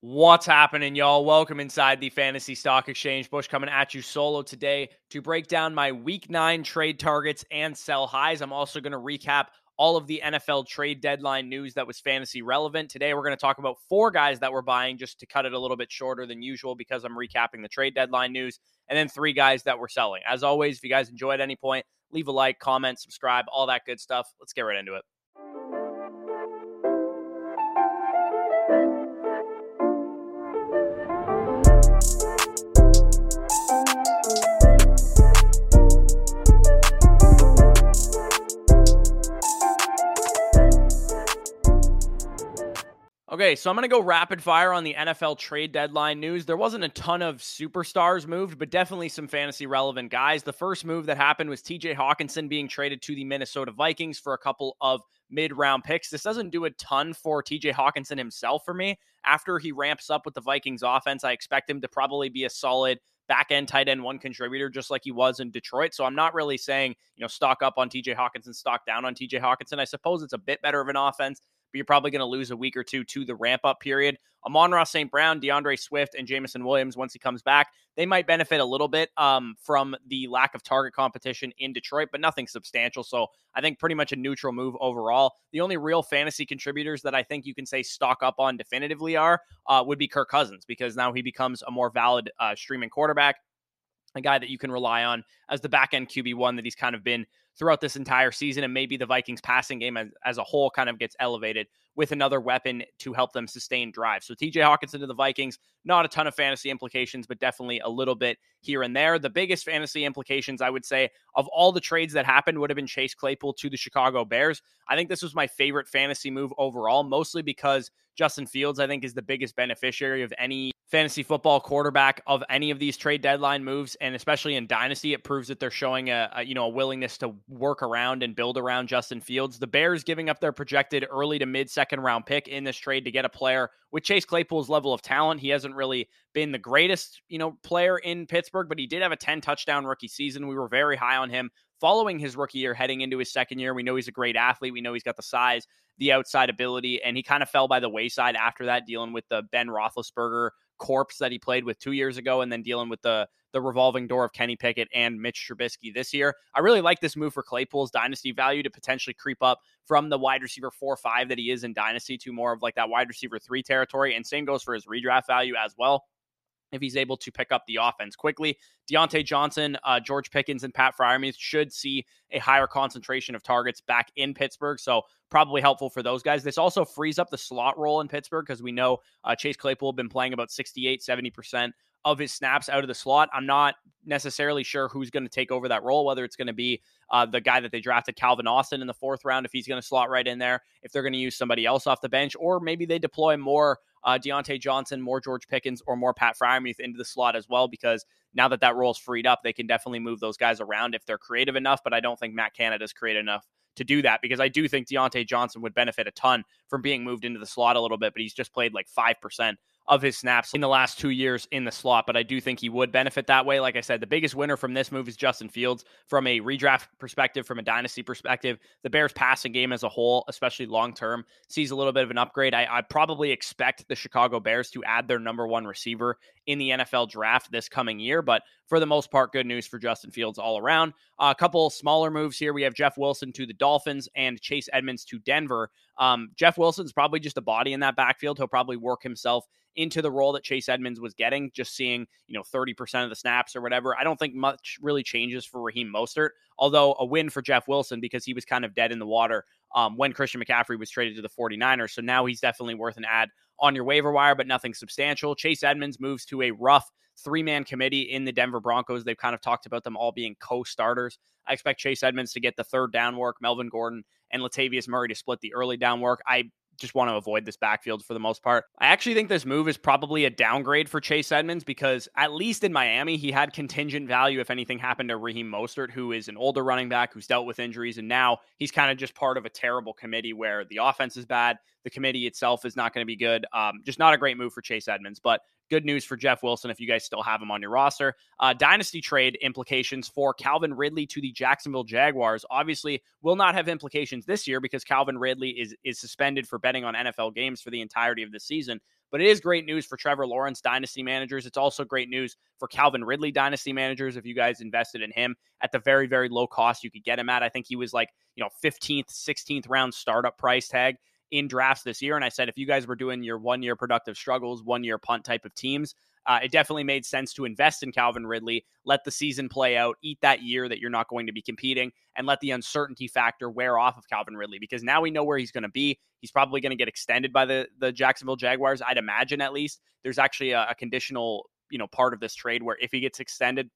What's happening, y'all? Welcome inside the Fantasy Stock Exchange. Bush coming at you solo today to break down my week nine trade targets and sell highs. I'm also going to recap all of the NFL trade deadline news that was fantasy relevant. Today, we're going to talk about four guys that were buying just to cut it a little bit shorter than usual because I'm recapping the trade deadline news, and then three guys that were selling. As always, if you guys enjoy at any point, leave a like, comment, subscribe, all that good stuff. Let's get right into it. Okay, so I'm going to go rapid fire on the NFL trade deadline news. There wasn't a ton of superstars moved, but definitely some fantasy relevant guys. The first move that happened was TJ Hockenson being traded to the Minnesota Vikings for a couple of mid round picks. This doesn't do a ton for TJ Hockenson himself for me. After he ramps up with the Vikings offense, I expect him to probably be a solid back end tight end one contributor, just like he was in Detroit. So I'm not really saying, you know, stock up on TJ Hockenson, stock down on TJ Hockenson. I suppose it's a bit better of an offense but you're probably going to lose a week or two to the ramp up period. Amon-Ra St. Brown, DeAndre Swift, and Jameson Williams, once he comes back, they might benefit a little bit um, from the lack of target competition in Detroit, but nothing substantial. So I think pretty much a neutral move overall. The only real fantasy contributors that I think you can say stock up on definitively are uh, would be Kirk Cousins because now he becomes a more valid uh, streaming quarterback a guy that you can rely on as the back end QB1 that he's kind of been throughout this entire season. And maybe the Vikings passing game as, as a whole kind of gets elevated with another weapon to help them sustain drive. So TJ Hockenson to the Vikings, not a ton of fantasy implications, but definitely a little bit here and there. The biggest fantasy implications, I would say, of all the trades that happened would have been Chase Claypool to the Chicago Bears. I think this was my favorite fantasy move overall, mostly because Justin Fields, I think, is the biggest beneficiary of any fantasy football quarterback of any of these trade deadline moves, and especially in dynasty, it proves that they're showing a, a, you know a willingness to work around and build around Justin Fields. The Bears giving up their projected early to mid second round pick in this trade to get a player with Chase Claypool's level of talent. He hasn't really been the greatest you know player in Pittsburgh, but he did have a ten touchdown rookie season. We were very high on him following his rookie year, heading into his second year. We know he's a great athlete. We know he's got the size, the outside ability, and he kind of fell by the wayside after that, dealing with the Ben Roethlisberger corpse that he played with two years ago, and then dealing with the the revolving door of Kenny Pickett and Mitch Trubisky this year. I really like this move for Claypool's dynasty value to potentially creep up from the wide receiver four five that he is in dynasty to more of like that wide receiver three territory. And same goes for his redraft value as well if he's able to pick up the offense quickly. Diontae Johnson, uh, George Pickens, and Pat Freiermuth should see a higher concentration of targets back in Pittsburgh. So probably helpful for those guys. This also frees up the slot role in Pittsburgh because we know uh, Chase Claypool been playing about 68, 70% of his snaps out of the slot. I'm not necessarily sure who's going to take over that role, whether it's going to be uh, the guy that they drafted, Calvin Austin, in the fourth round, if he's going to slot right in there, if they're going to use somebody else off the bench, or maybe they deploy more uh, Diontae Johnson, more George Pickens, or more Pat Freiermuth into the slot as well, because now that that role is freed up, they can definitely move those guys around if they're creative enough. But I don't think Matt Canada is creative enough to do that because I do think Diontae Johnson would benefit a ton from being moved into the slot a little bit, but he's just played like 5% of his snaps in the last two years in the slot, but I do think he would benefit that way. Like I said, the biggest winner from this move is Justin Fields from a redraft perspective, from a dynasty perspective. The Bears passing game as a whole, especially long term, sees a little bit of an upgrade. I, I, probably expect the Chicago Bears to add their number one receiver in the NFL draft this coming year, but for the most part, good news for Justin Fields all around. Uh, a couple smaller moves here. We have Jeff Wilson to the Dolphins and Chase Edmonds to Denver. Um, Jeff Wilson's probably just a body in that backfield. He'll probably work himself into the role that Chase Edmonds was getting, just seeing, you know, 30% of the snaps or whatever. I don't think much really changes for Raheem Mostert, although a win for Jeff Wilson because he was kind of dead in the water um, when Christian McCaffrey was traded to the 49ers. So now he's definitely worth an ad on your waiver wire, but nothing substantial. Chase Edmonds moves to a rough three man committee in the Denver Broncos. They've kind of talked about them all being co starters. I expect Chase Edmonds to get the third down work, Melvin Gordon and Latavius Murray to split the early down work. I just want to avoid this backfield for the most part. I actually think this move is probably a downgrade for Chase Edmonds because at least in Miami, he had contingent value if anything happened to Raheem Mostert, who is an older running back who's dealt with injuries. And now he's kind of just part of a terrible committee where the offense is bad. The committee itself is not going to be good. Um, just not a great move for Chase Edmonds, but good news for Jeff Wilson if you guys still have him on your roster. Uh, dynasty trade implications for Calvin Ridley to the Jacksonville Jaguars obviously will not have implications this year because Calvin Ridley is is suspended for betting on NFL games for the entirety of the season. But it is great news for Trevor Lawrence dynasty managers. It's also great news for Calvin Ridley dynasty managers. If you guys invested in him at the very, very low cost you could get him at, I think he was like, you know, 15th, 16th round startup price tag in drafts this year. And I said, if you guys were doing your one year productive struggles, one year punt type of teams, uh, it definitely made sense to invest in Calvin Ridley, let the season play out, eat that year that you're not going to be competing, and let the uncertainty factor wear off of Calvin Ridley because now we know where he's going to be. He's probably going to get extended by the the Jacksonville Jaguars, I'd imagine at least. There's actually a, a conditional you know part of this trade where if he gets extended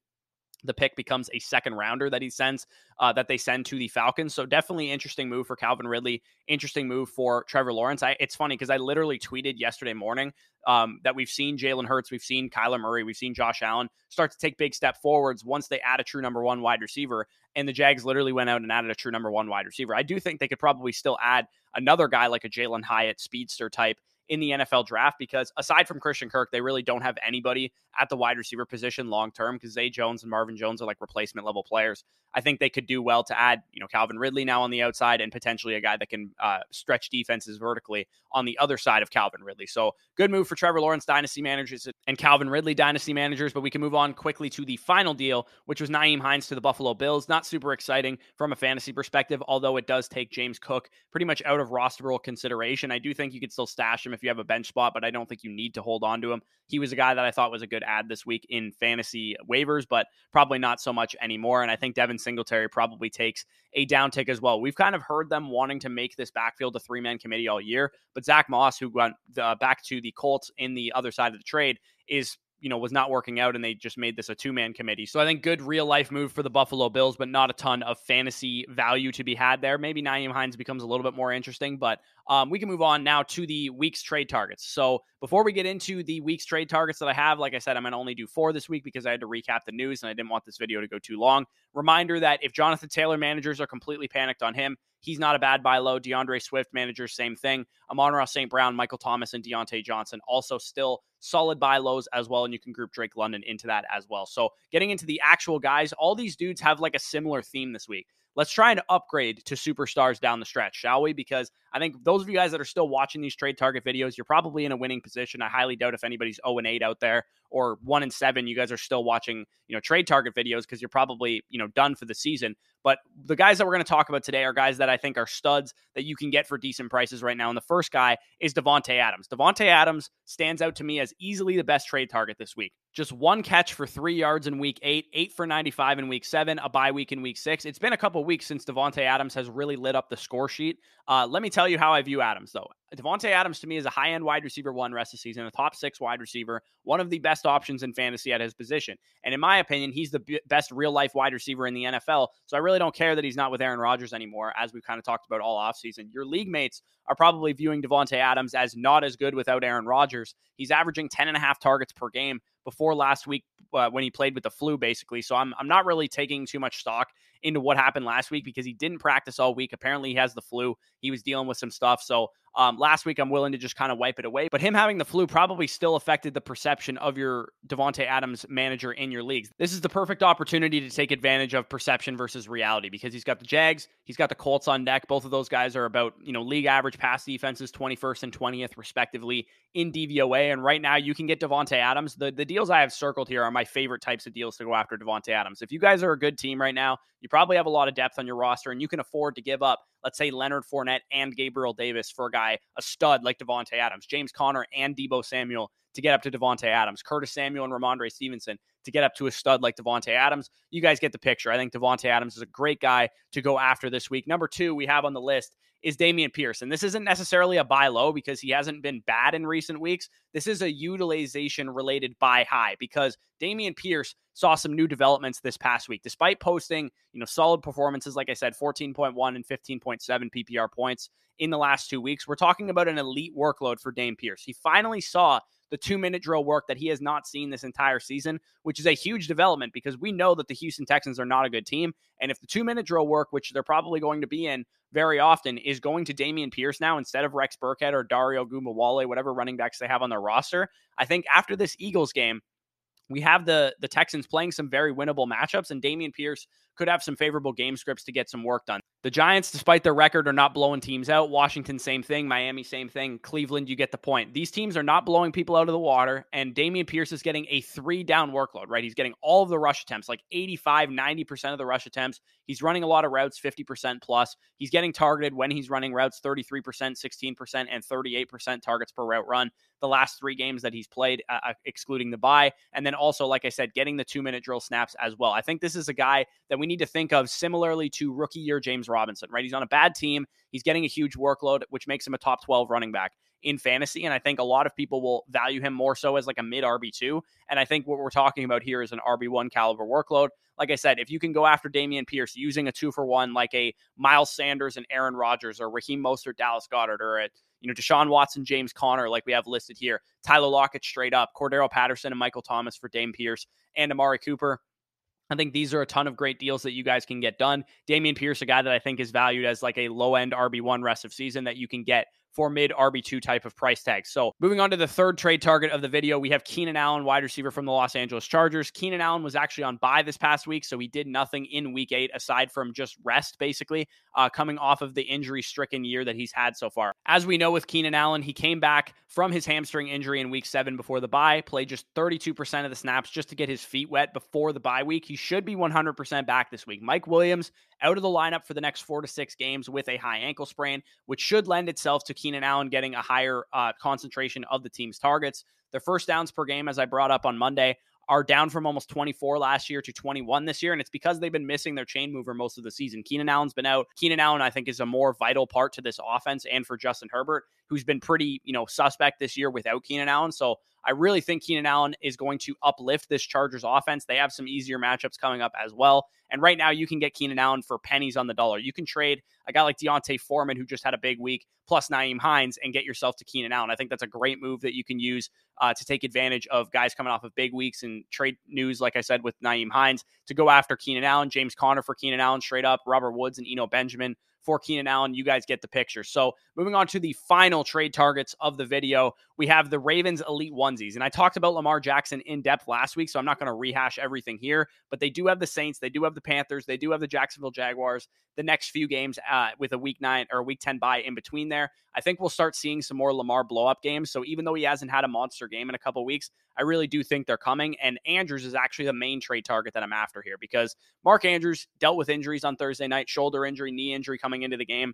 the pick becomes a second rounder that he sends uh, that they send to the Falcons. So definitely interesting move for Calvin Ridley. Interesting move for Trevor Lawrence. I, it's funny because I literally tweeted yesterday morning um, that we've seen Jalen Hurts, we've seen Kyler Murray, we've seen Josh Allen start to take big step forwards once they add a true number one wide receiver. And the Jags literally went out and added a true number one wide receiver. I do think they could probably still add another guy like a Jalin Hyatt speedster type in the NFL draft because aside from Christian Kirk, they really don't have anybody at the wide receiver position long term because Zay Jones and Marvin Jones are like replacement level players. I think they could do well to add, you know, Calvin Ridley now on the outside and potentially a guy that can uh, stretch defenses vertically on the other side of Calvin Ridley. So good move for Trevor Lawrence dynasty managers and Calvin Ridley dynasty managers. But we can move on quickly to the final deal, which was Nyheim Hines to the Buffalo Bills. Not super exciting from a fantasy perspective, although it does take James Cook pretty much out of rosterable consideration. I do think you could still stash him if you have a bench spot, but I don't think you need to hold on to him. He was a guy that I thought was a good ad this week in fantasy waivers, but probably not so much anymore. And I think Devin Singletary probably takes a downtick as well. We've kind of heard them wanting to make this backfield a three man committee all year, but Zach Moss, who went uh, back to the Colts in the other side of the trade, is you know, was not working out and they just made this a two man committee. So I think good real life move for the Buffalo Bills, but not a ton of fantasy value to be had there. Maybe Nyheim Hines becomes a little bit more interesting, but um, we can move on now to the week's trade targets. So before we get into the week's trade targets that I have, like I said, I'm going to only do four this week because I had to recap the news and I didn't want this video to go too long. Reminder that if Jonathan Taylor managers are completely panicked on him, He's not a bad buy low. DeAndre Swift managers, same thing. Amon-Ra St. Brown, Michael Thomas, and Diontae Johnson also still solid buy lows as well. And you can group Drake London into that as well. So getting into the actual guys, all these dudes have like a similar theme this week let's try and upgrade to superstars down the stretch, shall we? Because I think those of you guys that are still watching these trade target videos, you're probably in a winning position. I highly doubt if anybody's 0 and 8 out there or 1 and 7, you guys are still watching, you know, trade target videos because you're probably, you know, done for the season. But the guys that we're going to talk about today are guys that I think are studs that you can get for decent prices right now. And the first guy is Davante Adams. Davante Adams stands out to me as easily the best trade target this week. Just one catch for three yards in week eight, eight for 95 in week seven, a bye week in week six. It's been a couple weeks since Davante Adams has really lit up the score sheet. Uh, let me tell you how I view Adams, though. Davante Adams to me is a high end wide receiver one rest of the season, a top six wide receiver, one of the best options in fantasy at his position. And in my opinion, he's the b- best real life wide receiver in the NFL. So I really don't care that he's not with Aaron Rodgers anymore, as we've kind of talked about all offseason. Your league mates are probably viewing Davante Adams as not as good without Aaron Rodgers. He's averaging 10 and a half targets per game before last week uh, when he played with the flu, basically. So I'm, I'm not really taking too much stock into what happened last week because he didn't practice all week. Apparently, he has the flu. He was dealing with some stuff. So um, last week, I'm willing to just kind of wipe it away. But him having the flu probably still affected the perception of your Davante Adams manager in your leagues. This is the perfect opportunity to take advantage of perception versus reality because he's got the Jags, he's got the Colts on deck. Both of those guys are about you know league average pass defenses, 21st and 20th respectively in DVOA. And right now, you can get Davante Adams. The the deals I have circled here are my favorite types of deals to go after Davante Adams. If you guys are a good team right now, you probably have a lot of depth on your roster, and you can afford to give up let's say Leonard Fournette and Gabriel Davis for a guy, a stud like Davante Adams, James Conner and Deebo Samuel to get up to Davante Adams, Curtis Samuel and Rhamondre Stevenson to get up to a stud like Davante Adams. You guys get the picture. I think Davante Adams is a great guy to go after this week. Number two, we have on the list is Dameon Pierce. And this isn't necessarily a buy low because he hasn't been bad in recent weeks. This is a utilization related buy high because Dameon Pierce saw some new developments this past week. Despite posting, you know, solid performances, like I said, 14.1 and 15.7 PPR points in the last two weeks, we're talking about an elite workload for Dame Pierce. He finally saw the two minute drill work that he has not seen this entire season, which is a huge development because we know that the Houston Texans are not a good team. And if the two minute drill work, which they're probably going to be in very often, is going to Dameon Pierce now instead of Rex Burkhead or Dare Ogunbowale, whatever running backs they have on their roster, I think after this Eagles game, we have the the Texans playing some very winnable matchups, and Dameon Pierce could have some favorable game scripts to get some work done. The Giants, despite their record, are not blowing teams out. Washington, same thing. Miami, same thing. Cleveland, you get the point. These teams are not blowing people out of the water, and Dameon Pierce is getting a three down workload, right? He's getting all of the rush attempts, like 85, 90% of the rush attempts. He's running a lot of routes, 50% plus. He's getting targeted when he's running routes 33%, 16%, and 38% targets per route run the last three games that he's played, uh, uh, excluding the bye. And then also, like I said, getting the two minute drill snaps as well. I think this is a guy that we need to think of similarly to rookie year James Robinson, right? He's on a bad team. He's getting a huge workload, which makes him a top 12 running back in fantasy. And I think a lot of people will value him more so as like a mid RB2. And I think what we're talking about here is an RB1 caliber workload. Like I said, if you can go after Dameon Pierce using a two for one, like a Miles Sanders and Aaron Rodgers or Raheem Mostert, Dallas Goedert, or a you know, Deshaun Watson, James Conner, like we have listed here, Tyler Lockett straight up, Cordarrelle Patterson and Michael Thomas for Dame Pierce and Amari Cooper. I think these are a ton of great deals that you guys can get done. Dameon Pierce, a guy that I think is valued as like a low end RB1 rest of season that you can get for mid RB2 type of price tag. So moving on to the third trade target of the video, we have Keenan Allen, wide receiver from the Los Angeles Chargers. Keenan Allen was actually on bye this past week, so he did nothing in week eight aside from just rest, basically, uh, coming off of the injury stricken year that he's had so far. As we know with Keenan Allen, he came back from his hamstring injury in week seven before the bye, played just 32% of the snaps just to get his feet wet before the bye week. He should be 100% back this week. Mike Williams out of the lineup for the next four to six games with a high ankle sprain, which should lend itself to Keenan Allen getting a higher uh, concentration of the team's targets. Their first downs per game, as I brought up on Monday, are down from almost 24 last year to 21 this year. And it's because they've been missing their chain mover most of the season. Keenan Allen's been out. Keenan Allen, I think, is a more vital part to this offense and for Justin Herbert, who's been pretty, you know, suspect this year without Keenan Allen. So I really think Keenan Allen is going to uplift this Chargers offense. They have some easier matchups coming up as well. And right now, you can get Keenan Allen for pennies on the dollar. You can trade a guy like D'Onta Foreman, who just had a big week, plus Nyheim Hines, and get yourself to Keenan Allen. I think that's a great move that you can use uh, to take advantage of guys coming off of big weeks and trade news, like I said, with Nyheim Hines to go after Keenan Allen, James Conner for Keenan Allen straight up, Robert Woods and Eno Benjamin for Keenan Allen. You guys get the picture. So, moving on to the final trade targets of the video, we have the Ravens Elite Onesies. And I talked about Lamar Jackson in depth last week, so I'm not going to rehash everything here, but they do have the Saints, they do have the Panthers, they do have the Jacksonville Jaguars the next few games uh, with a week nine or a week 10 bye in between there. I think we'll start seeing some more Lamar blow up games. So even though he hasn't had a monster game in a couple weeks, I really do think they're coming. And Andrews is actually the main trade target that I'm after here because Mark Andrews dealt with injuries on Thursday night, shoulder injury, knee injury coming into the game.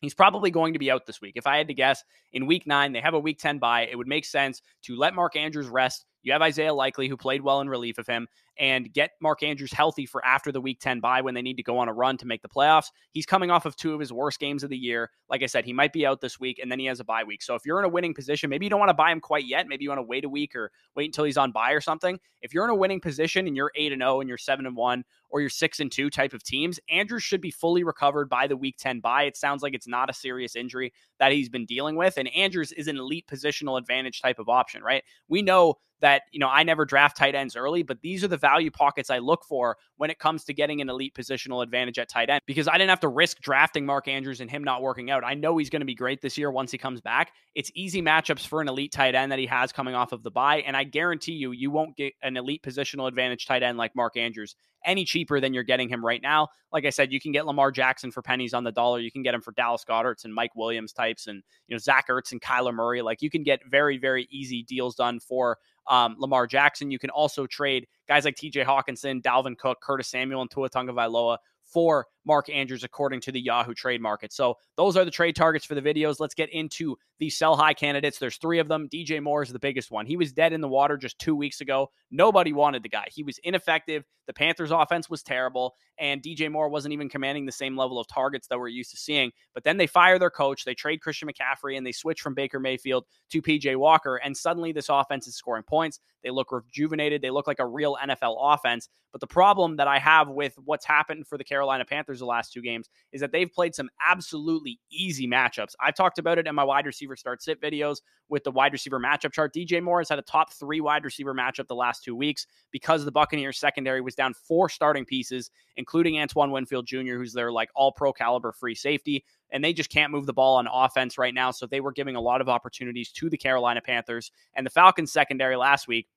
He's probably going to be out this week. If I had to guess, in week nine, they have a week 10 bye. It would make sense to let Mark Andrews rest. You have Isaiah Likely, who played well in relief of him, and get Mark Andrews healthy for after the week 10 bye when they need to go on a run to make the playoffs. He's coming off of two of his worst games of the year. Like I said, he might be out this week and then he has a bye week. So if you're in a winning position, maybe you don't want to buy him quite yet. Maybe you want to wait a week or wait until he's on bye or something. If you're in a winning position and you're 8 and 0 and you're 7 and 1 or you're 6 and 2 type of teams, Andrews should be fully recovered by the week 10 bye. It sounds like it's not a serious injury that he's been dealing with and Andrews is an elite positional advantage type of option, right? We know that, you know, I never draft tight ends early, but these are the value pockets I look for when it comes to getting an elite positional advantage at tight end because I didn't have to risk drafting Mark Andrews and him not working out. I know he's going to be great this year once he comes back. It's easy matchups for an elite tight end that he has coming off of the bye. And I guarantee you, you won't get an elite positional advantage tight end like Mark Andrews any cheaper than you're getting him right now. Like I said, you can get Lamar Jackson for pennies on the dollar. You can get him for Dallas Goederts and Mike Williams types and, you know, Zach Ertz and Kyler Murray. Like you can get very, very easy deals done for um, Lamar Jackson. You can also trade guys like TJ Hockenson, Dalvin Cook, Curtis Samuel, and Tua Tagovailoa for Mark Andrews, according to the Yahoo trade market. So those are the trade targets for the videos. Let's get into the sell high candidates. There's three of them. DJ Moore is the biggest one. He was dead in the water just two weeks ago. Nobody wanted the guy. He was ineffective. The Panthers' offense was terrible, and DJ Moore wasn't even commanding the same level of targets that we're used to seeing. But then they fire their coach, they trade Christian McCaffrey, and they switch from Baker Mayfield to PJ Walker. And suddenly this offense is scoring points. They look rejuvenated. They look like a real NFL offense. But the problem that I have with what's happened for the Carolina Panthers Panthers the last two games is that they've played some absolutely easy matchups. I've talked about it in my wide receiver start sit videos with the wide receiver matchup chart. DJ Moore has had a top three wide receiver matchup the last two weeks because the Buccaneers secondary was down four starting pieces, including Antoine Winfield Jr., who's their like all pro caliber free safety. And they just can't move the ball on offense right now. So they were giving a lot of opportunities to the Carolina Panthers and the Falcons secondary last week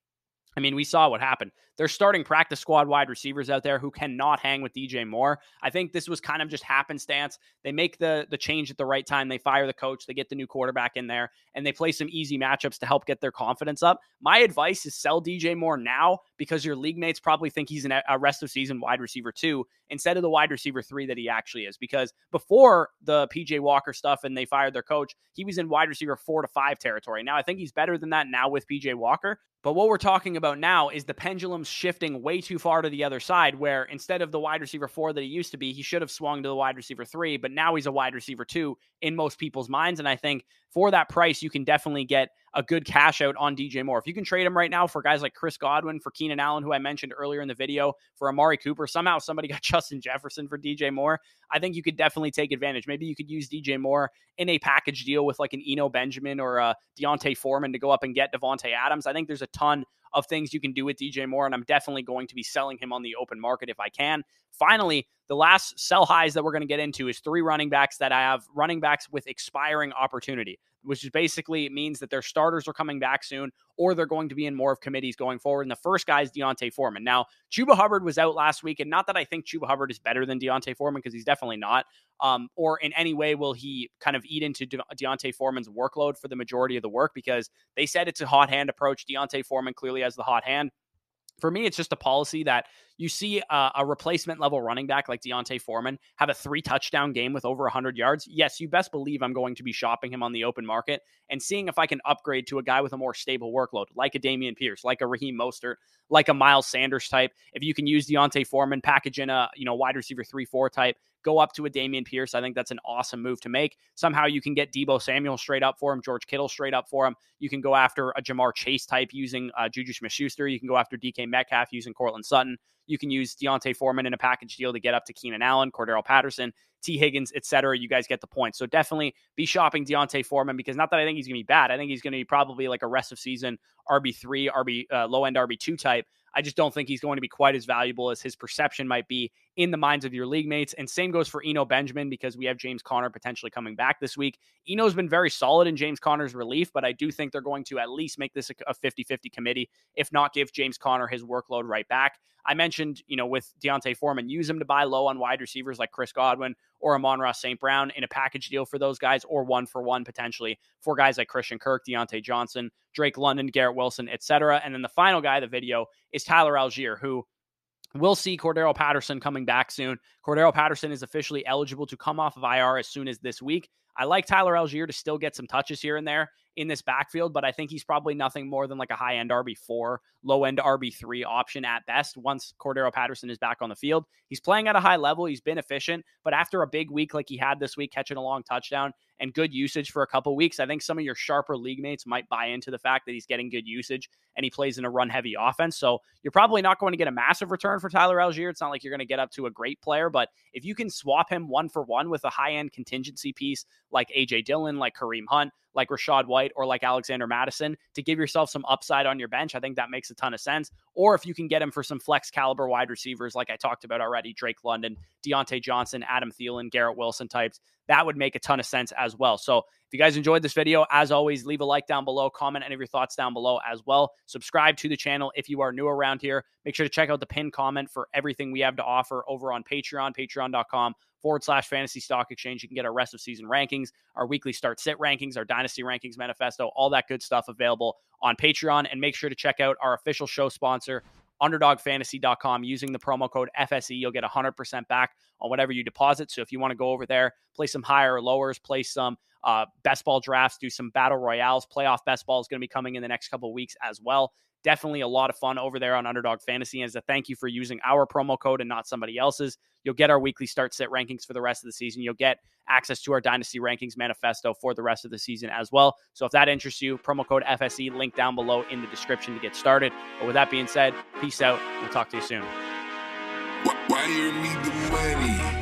I mean, we saw what happened. They're starting practice squad wide receivers out there who cannot hang with DJ Moore. I think this was kind of just happenstance. They make the the change at the right time. They fire the coach. They get the new quarterback in there, and they play some easy matchups to help get their confidence up. My advice is sell DJ Moore now because your league mates probably think he's an, a rest of season wide receiver two instead of the wide receiver three that he actually is. Because before the PJ Walker stuff and they fired their coach, he was in wide receiver four to five territory. Now I think he's better than that now with PJ Walker. But what we're talking about now is the pendulum shifting way too far to the other side, where instead of the wide receiver four that he used to be, he should have swung to the wide receiver three, but now he's a wide receiver two in most people's minds. And I think for that price, you can definitely get a good cash out on DJ Moore. If you can trade him right now for guys like Chris Godwin, for Keenan Allen, who I mentioned earlier in the video, for Amari Cooper, somehow somebody got Justin Jefferson for DJ Moore. I think you could definitely take advantage. Maybe you could use DJ Moore in a package deal with like an Eno Benjamin or uh, a D'Onta Foreman to go up and get Davante Adams. I think there's a ton of things you can do with DJ Moore, and I'm definitely going to be selling him on the open market if I can. Finally, the last sell highs that we're going to get into is three running backs that I have running backs with expiring opportunity, which is basically it means that their starters are coming back soon or they're going to be in more of committees going forward. And the first guy is D'Onta Foreman. Now, Chuba Hubbard was out last week, and not that I think Chuba Hubbard is better than D'Onta Foreman because he's definitely not, um, or in any way will he kind of eat into De- D'Onta Foreman's workload for the majority of the work because they said it's a hot hand approach. D'Onta Foreman clearly has the hot hand for me, it's just a policy that you see uh, a replacement level running back like D'Onta Foreman have a three touchdown game with over 100 yards. Yes, you best believe I'm going to be shopping him on the open market and seeing if I can upgrade to a guy with a more stable workload, like a Dameon Pierce, like a Raheem Mostert, like a Miles Sanders type. If you can use D'Onta Foreman, package in a you know wide receiver three four type, go up to a Dameon Pierce. I think that's an awesome move to make. Somehow you can get Deebo Samuel straight up for him, George Kittle straight up for him. You can go after a Ja'Marr Chase type using uh, Juju Smith-Schuster. You can go after DK Metcalf using Courtland Sutton. You can use D'Onta Foreman in a package deal to get up to Keenan Allen, Cordarrelle Patterson, Tee Higgins, etc. You guys get the point. So definitely be shopping D'Onta Foreman because not that I think he's going to be bad. I think he's going to be probably like a rest of season RB3, RB uh, low end RB2 type. I just don't think he's going to be quite as valuable as his perception might be in the minds of your league mates. And same goes for Eno Benjamin because we have James Conner potentially coming back this week. Eno's been very solid in James Conner's relief, but I do think they're going to at least make this a 50 50 committee, if not give James Conner his workload right back. I mentioned, you know, with D'Onta Foreman, use him to buy low on wide receivers like Chris Godwin or Amon-Ra St. Brown in a package deal for those guys, or one for one potentially for guys like Christian Kirk, Diontae Johnson, Drake London, Garrett Wilson, etc. And then the final guy the video is Tyler Allgeier, who We'll see Cordarrelle Patterson coming back soon. Cordarrelle Patterson is officially eligible to come off of IR as soon as this week. I like Tyler Allgeier to still get some touches here and there in this backfield, but I think he's probably nothing more than like a high end RB4, low end RB3 option at best once Cordarrelle Patterson is back on the field. He's playing at a high level. He's been efficient, but after a big week like he had this week, catching a long touchdown, and good usage for a couple weeks, I think some of your sharper league mates might buy into the fact that he's getting good usage and he plays in a run heavy offense. So you're probably not going to get a massive return for Tyler Allgeier. It's not like you're going to get up to a great player, but if you can swap him one for one with a high end contingency piece like AJ Dillon, like Kareem Hunt, like Rachaad White or like Alexander Mattison to give yourself some upside on your bench. I think that makes a ton of sense. Or if you can get him for some flex caliber wide receivers, like I talked about already, Drake London, Diontae Johnson, Adam Thielen, Garrett Wilson types, that would make a ton of sense as well. So you guys enjoyed this video, as always, leave a like down below, comment any of your thoughts down below as well. Subscribe to the channel if you are new around here. Make sure to check out the pinned comment for everything we have to offer over on Patreon, patreon.com forward slash fantasy stock exchange. You can get our rest of season rankings, our weekly start sit rankings, our dynasty rankings manifesto, all that good stuff available on Patreon. And make sure to check out our official show sponsor, underdogfantasy.com using the promo code FSE. You'll get 100% back on whatever you deposit. So if you want to go over there, play some higher or lowers, play some uh, best ball drafts, do some battle royales, playoff best ball is going to be coming in the next couple weeks as well definitely a lot of fun over there on Underdog Fantasy. And as a thank you for using our promo code and not somebody else's, you'll get our weekly start set rankings for the rest of the season. You'll get access to our Dynasty Rankings manifesto for the rest of the season as well. So if that interests you, promo code FSE, link down below in the description to get started. But with that being said, peace out. We'll talk to you soon. You need the money?